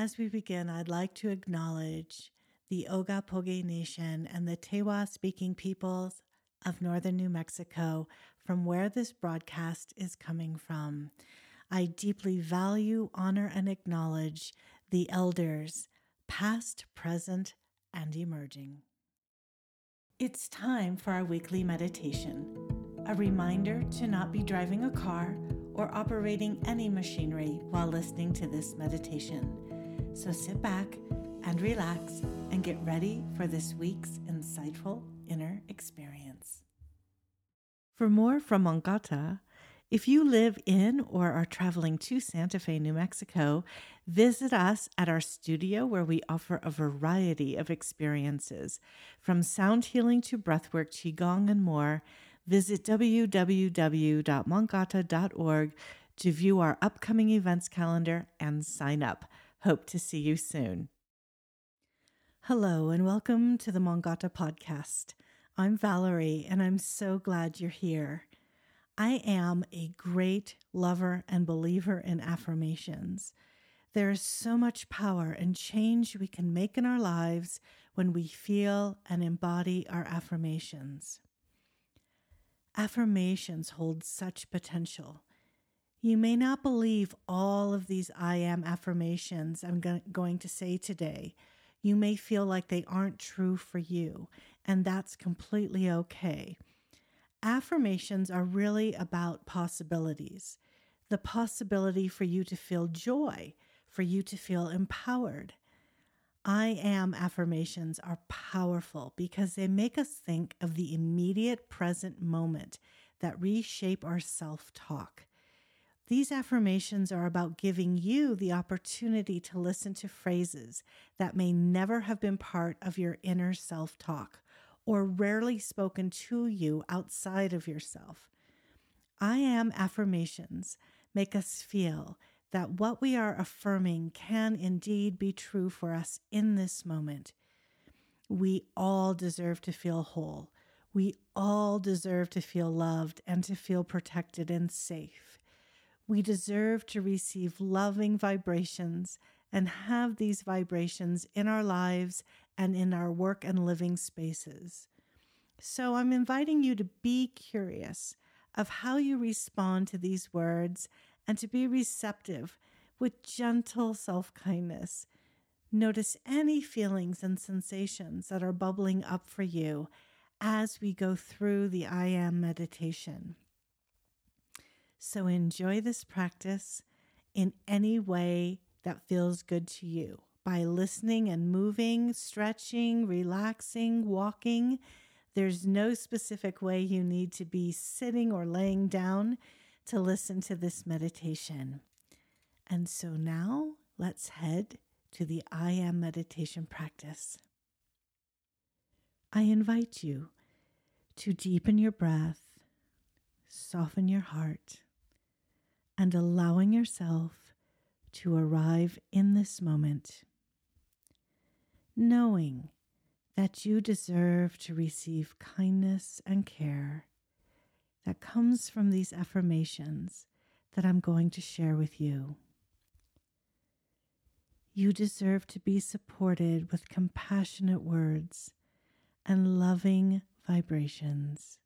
As we begin, I'd like to acknowledge the Ogapoge Nation and the Tewa speaking peoples of northern New Mexico from where this broadcast is coming from. I deeply value, honor, and acknowledge the elders, past, present, and emerging. It's time for our weekly meditation, a reminder to not be driving a car or operating any machinery while listening to this meditation. So sit back and relax and get ready for this week's insightful inner experience. For more from Mongata, if you live in or are traveling to Santa Fe, New Mexico, visit us at our studio where we offer a variety of experiences from sound healing to breathwork, Qigong, and more. Visit www.mongata.org to view our upcoming events calendar and sign up. Hope to see you soon. Hello, and welcome to the Mongata podcast. I'm Valerie, and I'm so glad you're here. I am a great lover and believer in affirmations. There is so much power and change we can make in our lives when we feel and embody our affirmations. Affirmations hold such potential. You may not believe all of these I am affirmations I'm go- going to say today. You may feel like they aren't true for you, and that's completely okay affirmations are really about possibilities the possibility for you to feel joy, for you to feel empowered. I am affirmations are powerful because they make us think of the immediate present moment that reshape our self talk. These affirmations are about giving you the opportunity to listen to phrases that may never have been part of your inner self talk or rarely spoken to you outside of yourself. I am affirmations make us feel that what we are affirming can indeed be true for us in this moment. We all deserve to feel whole. We all deserve to feel loved and to feel protected and safe. We deserve to receive loving vibrations and have these vibrations in our lives and in our work and living spaces. So I'm inviting you to be curious of how you respond to these words and to be receptive with gentle self kindness. Notice any feelings and sensations that are bubbling up for you as we go through the I am meditation. So enjoy this practice in any way that feels good to you by listening and moving, stretching, relaxing, walking. There's no specific way you need to be sitting or laying down to listen to this meditation. And so now let's head to the I Am meditation practice. I invite you to deepen your breath, soften your heart, and allowing yourself to arrive in this moment knowing that you deserve to receive kindness and care that comes from these affirmations that I'm going to share with you. You deserve to be supported with compassionate words and loving vibrations.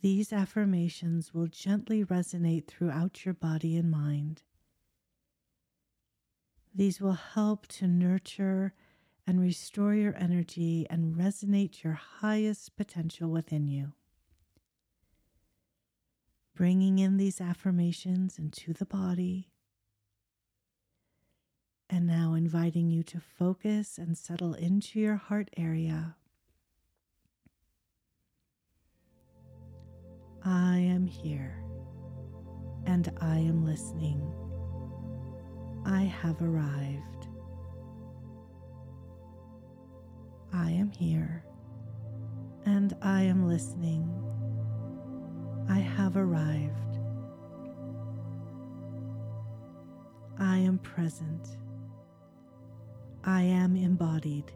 These affirmations will gently resonate throughout your body and mind these will help to nurture and restore your energy and resonate your highest potential within you. Bringing in these affirmations into the body. And now inviting you to focus and settle into your heart area. I am here and I am listening. I have arrived. I am here and I am listening. I have arrived. I am present. I am embodied.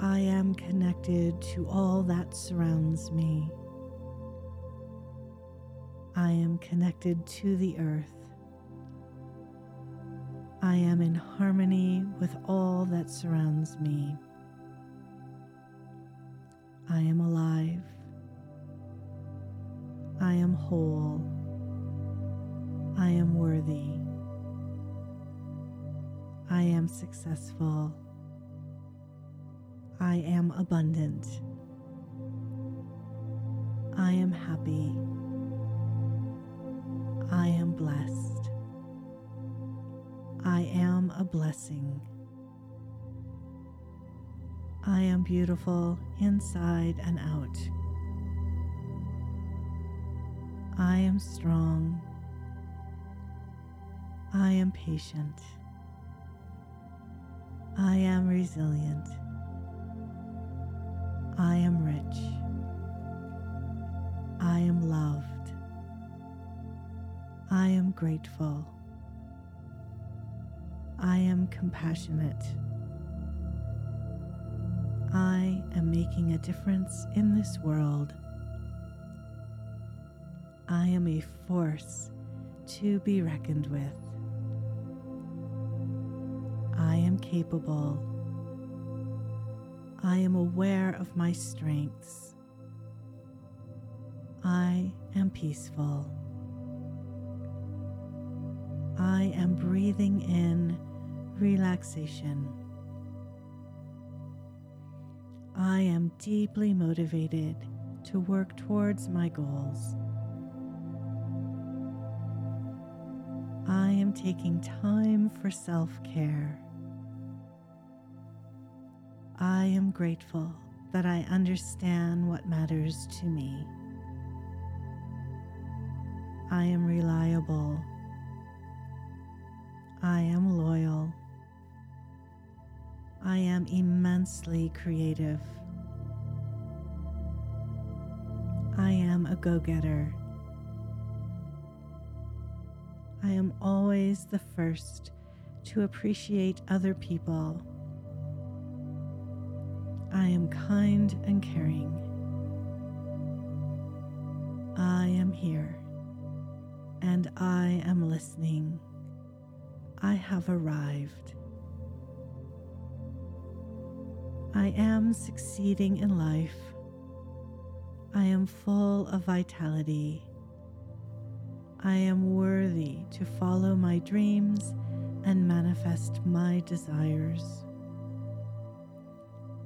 I am connected to all that surrounds me. I am connected to the earth. I am in harmony with all that surrounds me. I am alive. I am whole. I am worthy. I am successful. I am abundant. I am happy. Blessed. I am a blessing. I am beautiful inside and out. I am strong. I am patient. I am resilient. I am grateful. I am compassionate. I am making a difference in this world. I am a force to be reckoned with. I am capable. I am aware of my strengths. I am peaceful. Am breathing in relaxation. I am deeply motivated to work towards my goals. I am taking time for self care. I am grateful that I understand what matters to me. I am reliable. I am loyal. I am immensely creative. I am a go getter. I am always the first to appreciate other people. I am kind and caring. I am here and I am listening. I have arrived. I am succeeding in life. I am full of vitality. I am worthy to follow my dreams and manifest my desires.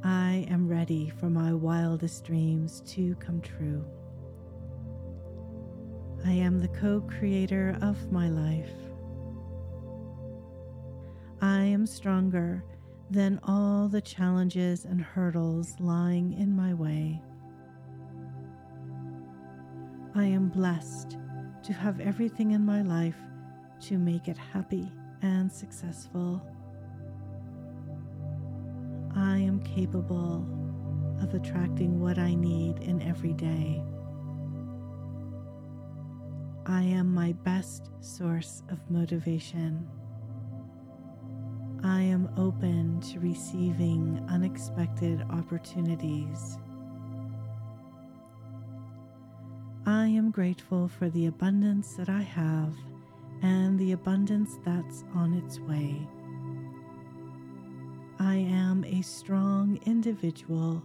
I am ready for my wildest dreams to come true. I am the co creator of my life. I am stronger than all the challenges and hurdles lying in my way. I am blessed to have everything in my life to make it happy and successful. I am capable of attracting what I need in every day. I am my best source of motivation. I am open to receiving unexpected opportunities. I am grateful for the abundance that I have and the abundance that's on its way. I am a strong individual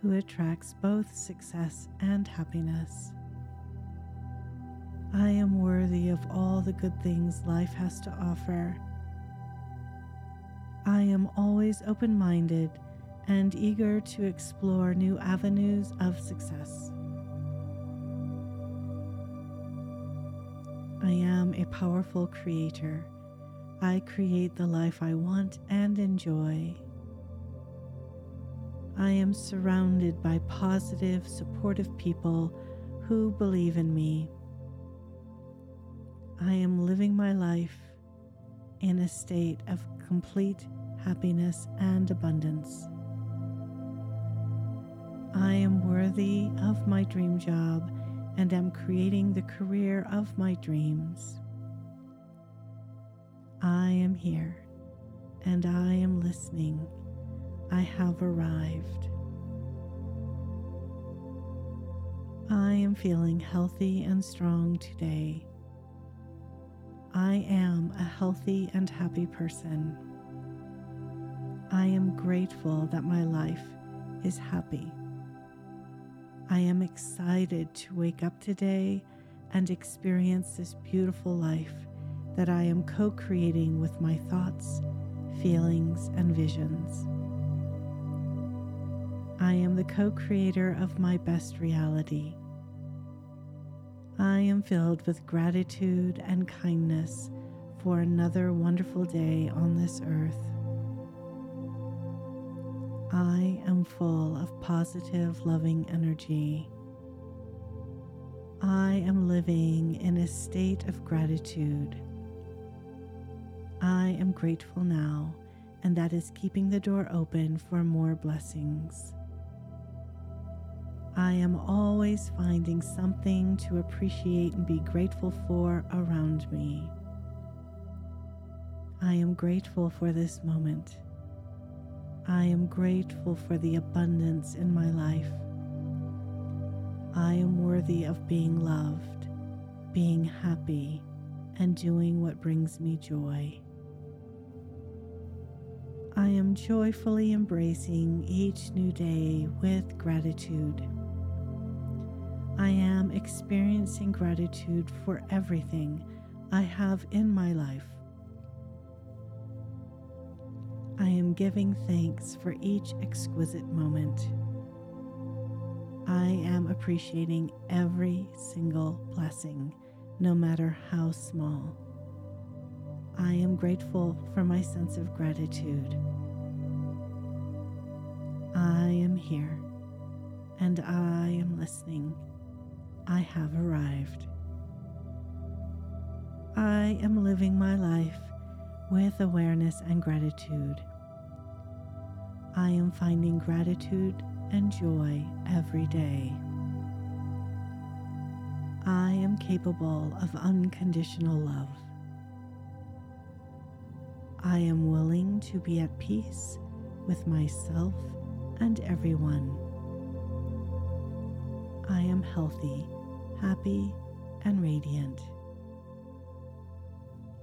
who attracts both success and happiness. I am worthy of all the good things life has to offer I am always open minded and eager to explore new avenues of success. I am a powerful creator. I create the life I want and enjoy. I am surrounded by positive, supportive people who believe in me. I am living my life in a state of complete happiness, and abundance. I am worthy of my dream job and am creating the career of my dreams. I am here and I am listening. I have arrived. I am feeling healthy and strong today. I am a healthy and happy person. I am grateful that my life is happy. I am excited to wake up today and experience this beautiful life that I am co creating with my thoughts, feelings, and visions. I am the co creator of my best reality. I am filled with gratitude and kindness for another wonderful day on this earth. I am full of positive, loving energy. I am living in a state of gratitude. I am grateful now, and that is keeping the door open for more blessings. I am always finding something to appreciate and be grateful for around me. I am grateful for this moment. I am grateful for the abundance in my life. I am worthy of being loved, being happy, and doing what brings me joy. I am joyfully embracing each new day with gratitude. Experiencing gratitude for everything I have in my life. I am giving thanks for each exquisite moment. I am appreciating every single blessing, no matter how small. I am grateful for my sense of gratitude. I am here and I am listening I have arrived. I am living my life with awareness and gratitude. I am finding gratitude and joy every day. I am capable of unconditional love. I am willing to be at peace with myself and everyone. I am healthy happy, and radiant.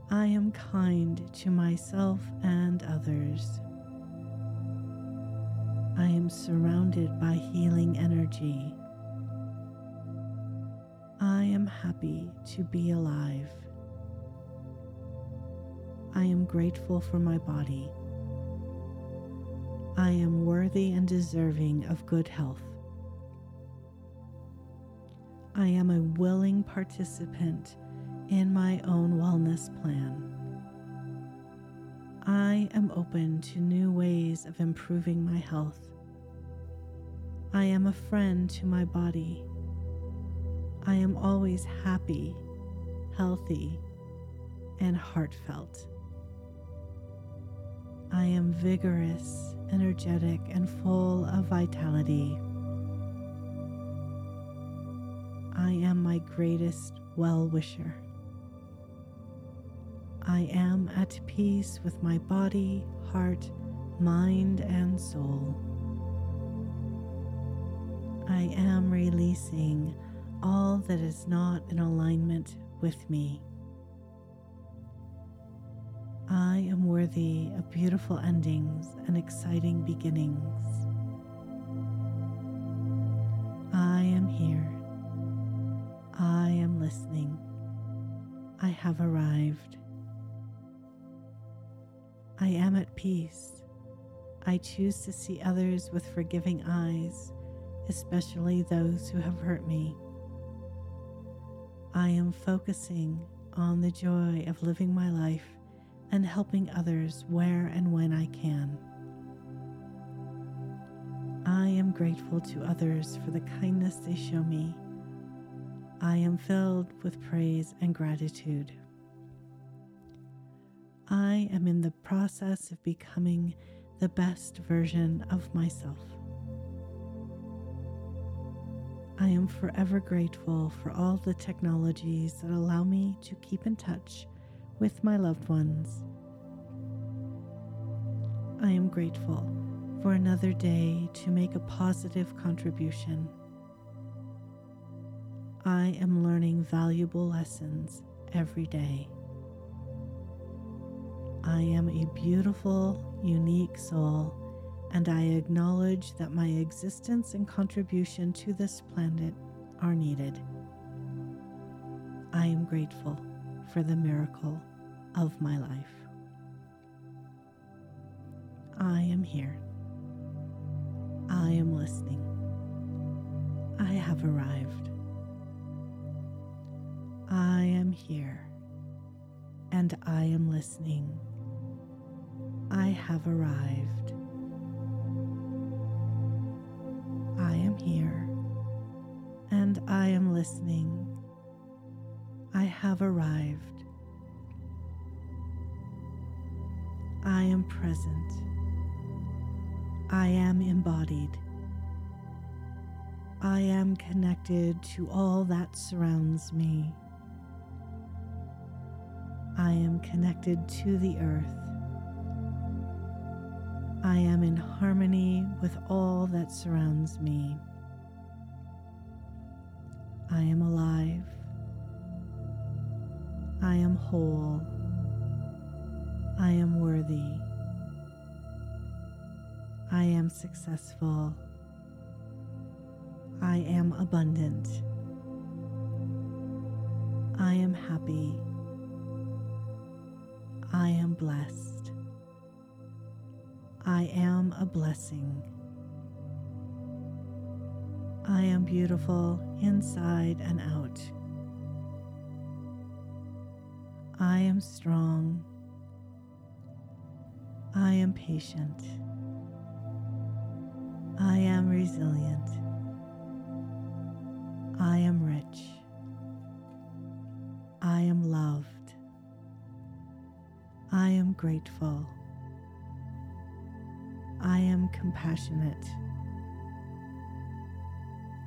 I am kind to myself and others. I am surrounded by healing energy. I am happy to be alive. I am grateful for my body. I am worthy and deserving of good health. I am a willing participant in my own wellness plan. I am open to new ways of improving my health. I am a friend to my body. I am always happy, healthy, and heartfelt. I am vigorous, energetic, and full of vitality. Greatest well wisher. I am at peace with my body, heart, mind, and soul. I am releasing all that is not in alignment with me. I am worthy of beautiful endings and exciting beginnings. Listening. I have arrived. I am at peace. I choose to see others with forgiving eyes, especially those who have hurt me. I am focusing on the joy of living my life and helping others where and when I can. I am grateful to others for the kindness they show me I am filled with praise and gratitude. I am in the process of becoming the best version of myself. I am forever grateful for all the technologies that allow me to keep in touch with my loved ones. I am grateful for another day to make a positive contribution. I am learning valuable lessons every day. I am a beautiful, unique soul, and I acknowledge that my existence and contribution to this planet are needed. I am grateful for the miracle of my life. I am here. I am listening. I have arrived. I am here and I am listening. I have arrived. I am here and I am listening. I have arrived. I am present. I am embodied. I am connected to all that surrounds me. I am connected to the earth. I am in harmony with all that surrounds me. I am alive. I am whole. I am worthy. I am successful. I am abundant. I am happy. I am blessed. I am a blessing. I am beautiful inside and out. I am strong. I am patient. I am resilient. I am grateful. I am compassionate.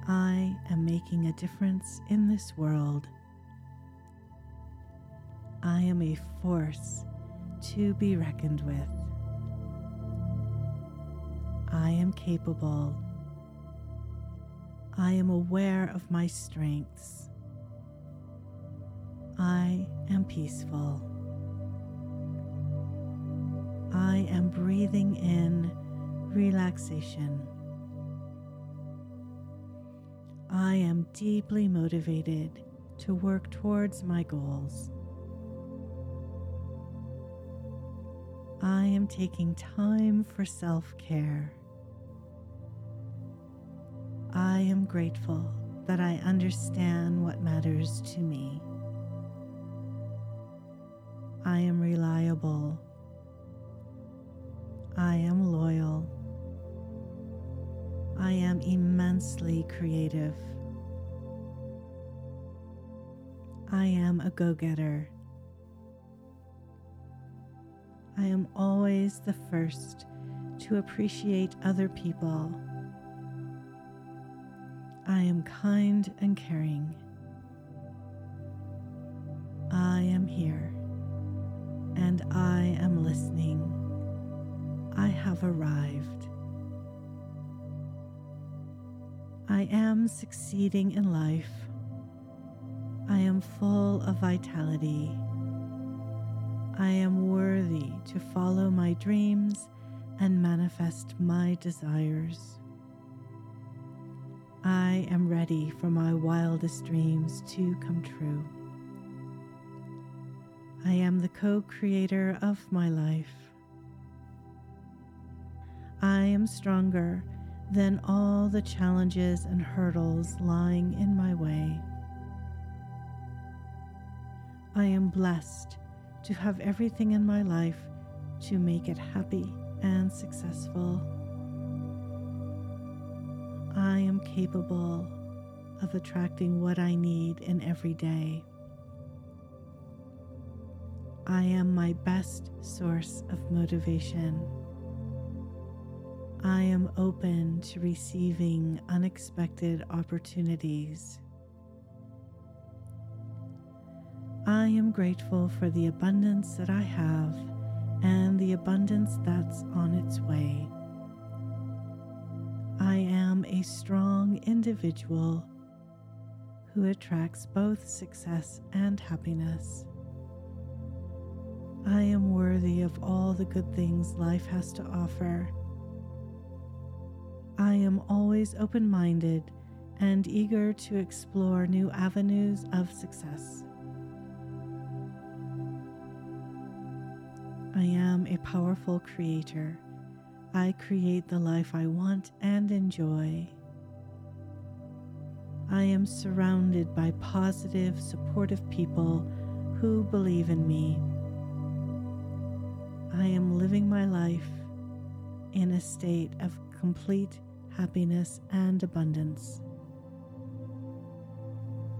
I am making a difference in this world. I am a force to be reckoned with. I am capable. I am aware of my strengths. I am peaceful. I am breathing in relaxation. I am deeply motivated to work towards my goals. I am taking time for self care. I am grateful that I understand what matters to me. I am reliable. I am loyal. I am immensely creative. I am a go getter. I am always the first to appreciate other people. I am kind and caring. Have arrived. I am succeeding in life. I am full of vitality. I am worthy to follow my dreams and manifest my desires. I am ready for my wildest dreams to come true. I am the co creator of my life. I am stronger than all the challenges and hurdles lying in my way. I am blessed to have everything in my life to make it happy and successful. I am capable of attracting what I need in every day. I am my best source of motivation. I am open to receiving unexpected opportunities. I am grateful for the abundance that I have and the abundance that's on its way. I am a strong individual who attracts both success and happiness. I am worthy of all the good things life has to offer. I am always open minded and eager to explore new avenues of success. I am a powerful creator. I create the life I want and enjoy. I am surrounded by positive, supportive people who believe in me. I am living my life in a state of complete happiness and abundance.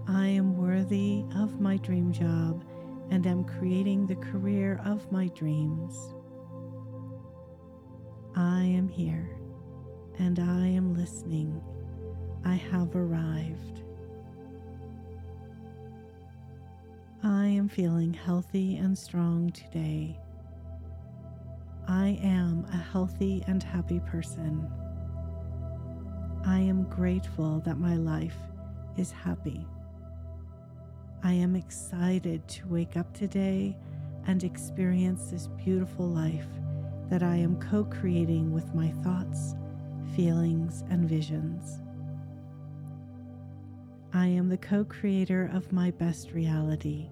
I am worthy of my dream job and am creating the career of my dreams. I am here and I am listening I have arrived. I am feeling healthy and strong today. I am a healthy and happy person. I am grateful that my life is happy. I am excited to wake up today and experience this beautiful life that I am co creating with my thoughts, feelings, and visions. I am the co creator of my best reality.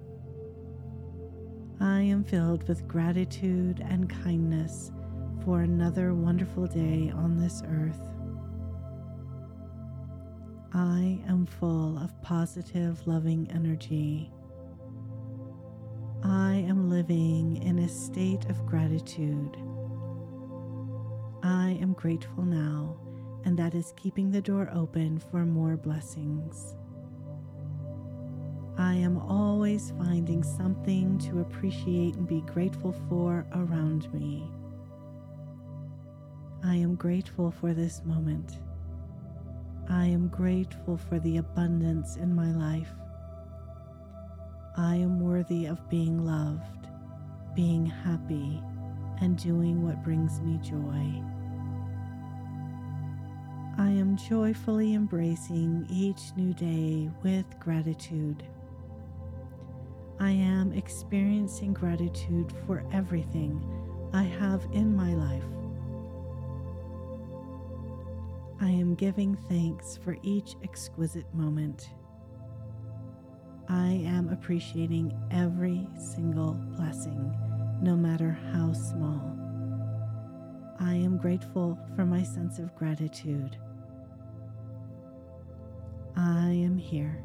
I am filled with gratitude and kindness for another wonderful day on this earth. I am full of positive, loving energy. I am living in a state of gratitude. I am grateful now, and that is keeping the door open for more blessings. I am always finding something to appreciate and be grateful for around me. I am grateful for this moment. I am grateful for the abundance in my life. I am worthy of being loved, being happy, and doing what brings me joy. I am joyfully embracing each new day with gratitude. I am experiencing gratitude for everything I have in my life. I am giving thanks for each exquisite moment. I am appreciating every single blessing, no matter how small. I am grateful for my sense of gratitude. I am here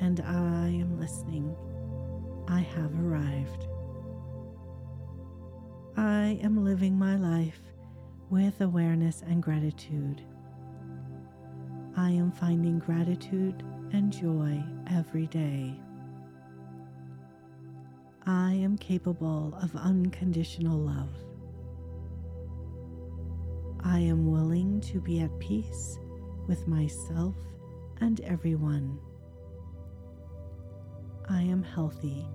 and I am listening. I have arrived. I am living my life with awareness and gratitude. I am finding gratitude and joy every day. I am capable of unconditional love. I am willing to be at peace with myself and everyone. I am healthy,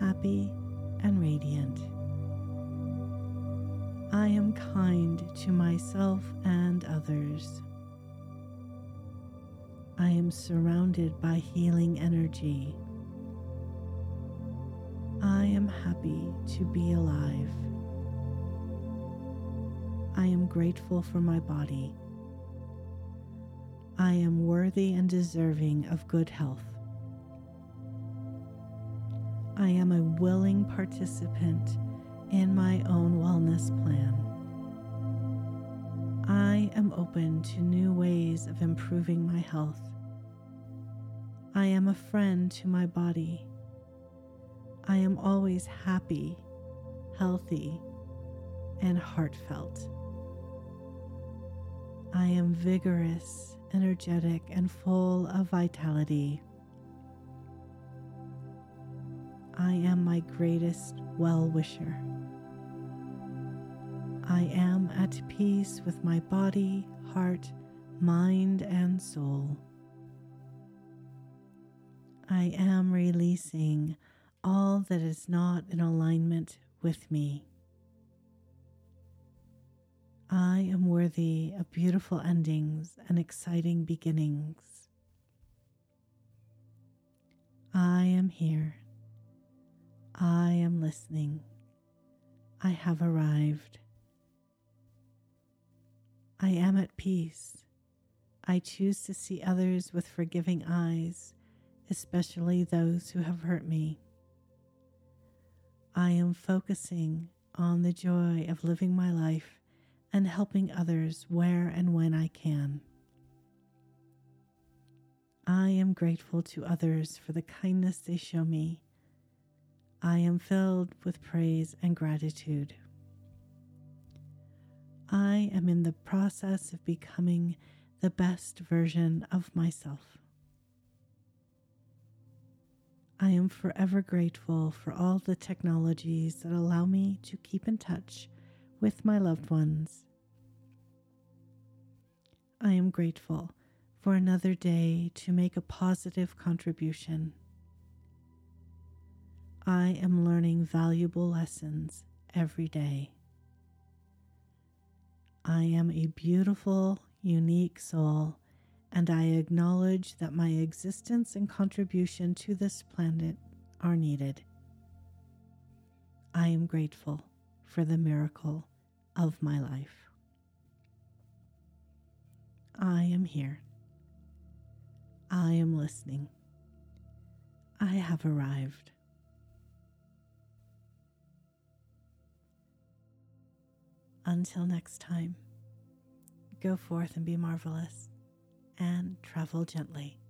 happy, and radiant. I am kind to myself and others. I am surrounded by healing energy. I am happy to be alive. I am grateful for my body. I am worthy and deserving of good health. I am a willing participant in my own wellness plan. I am open to new ways of improving my health. I am a friend to my body. I am always happy, healthy, and heartfelt. I am vigorous, energetic, and full of vitality. I am my greatest well wisher. I am at peace with my body, heart, mind, and soul. I am releasing all that is not in alignment with me. I am worthy of beautiful endings and exciting beginnings. I am here I am listening. I have arrived. I am at peace. I choose to see others with forgiving eyes, especially those who have hurt me. I am focusing on the joy of living my life and helping others where and when I can. I am grateful to others for the kindness they show me. I am filled with praise and gratitude. I am in the process of becoming the best version of myself. I am forever grateful for all the technologies that allow me to keep in touch with my loved ones. I am grateful for another day to make a positive contribution. I am learning valuable lessons every day. I am a beautiful, unique soul and I acknowledge that my existence and contribution to this planet are needed. I am grateful for the miracle of my life. I am here. I am listening. I have arrived. Until next time, go forth and be marvelous and travel gently.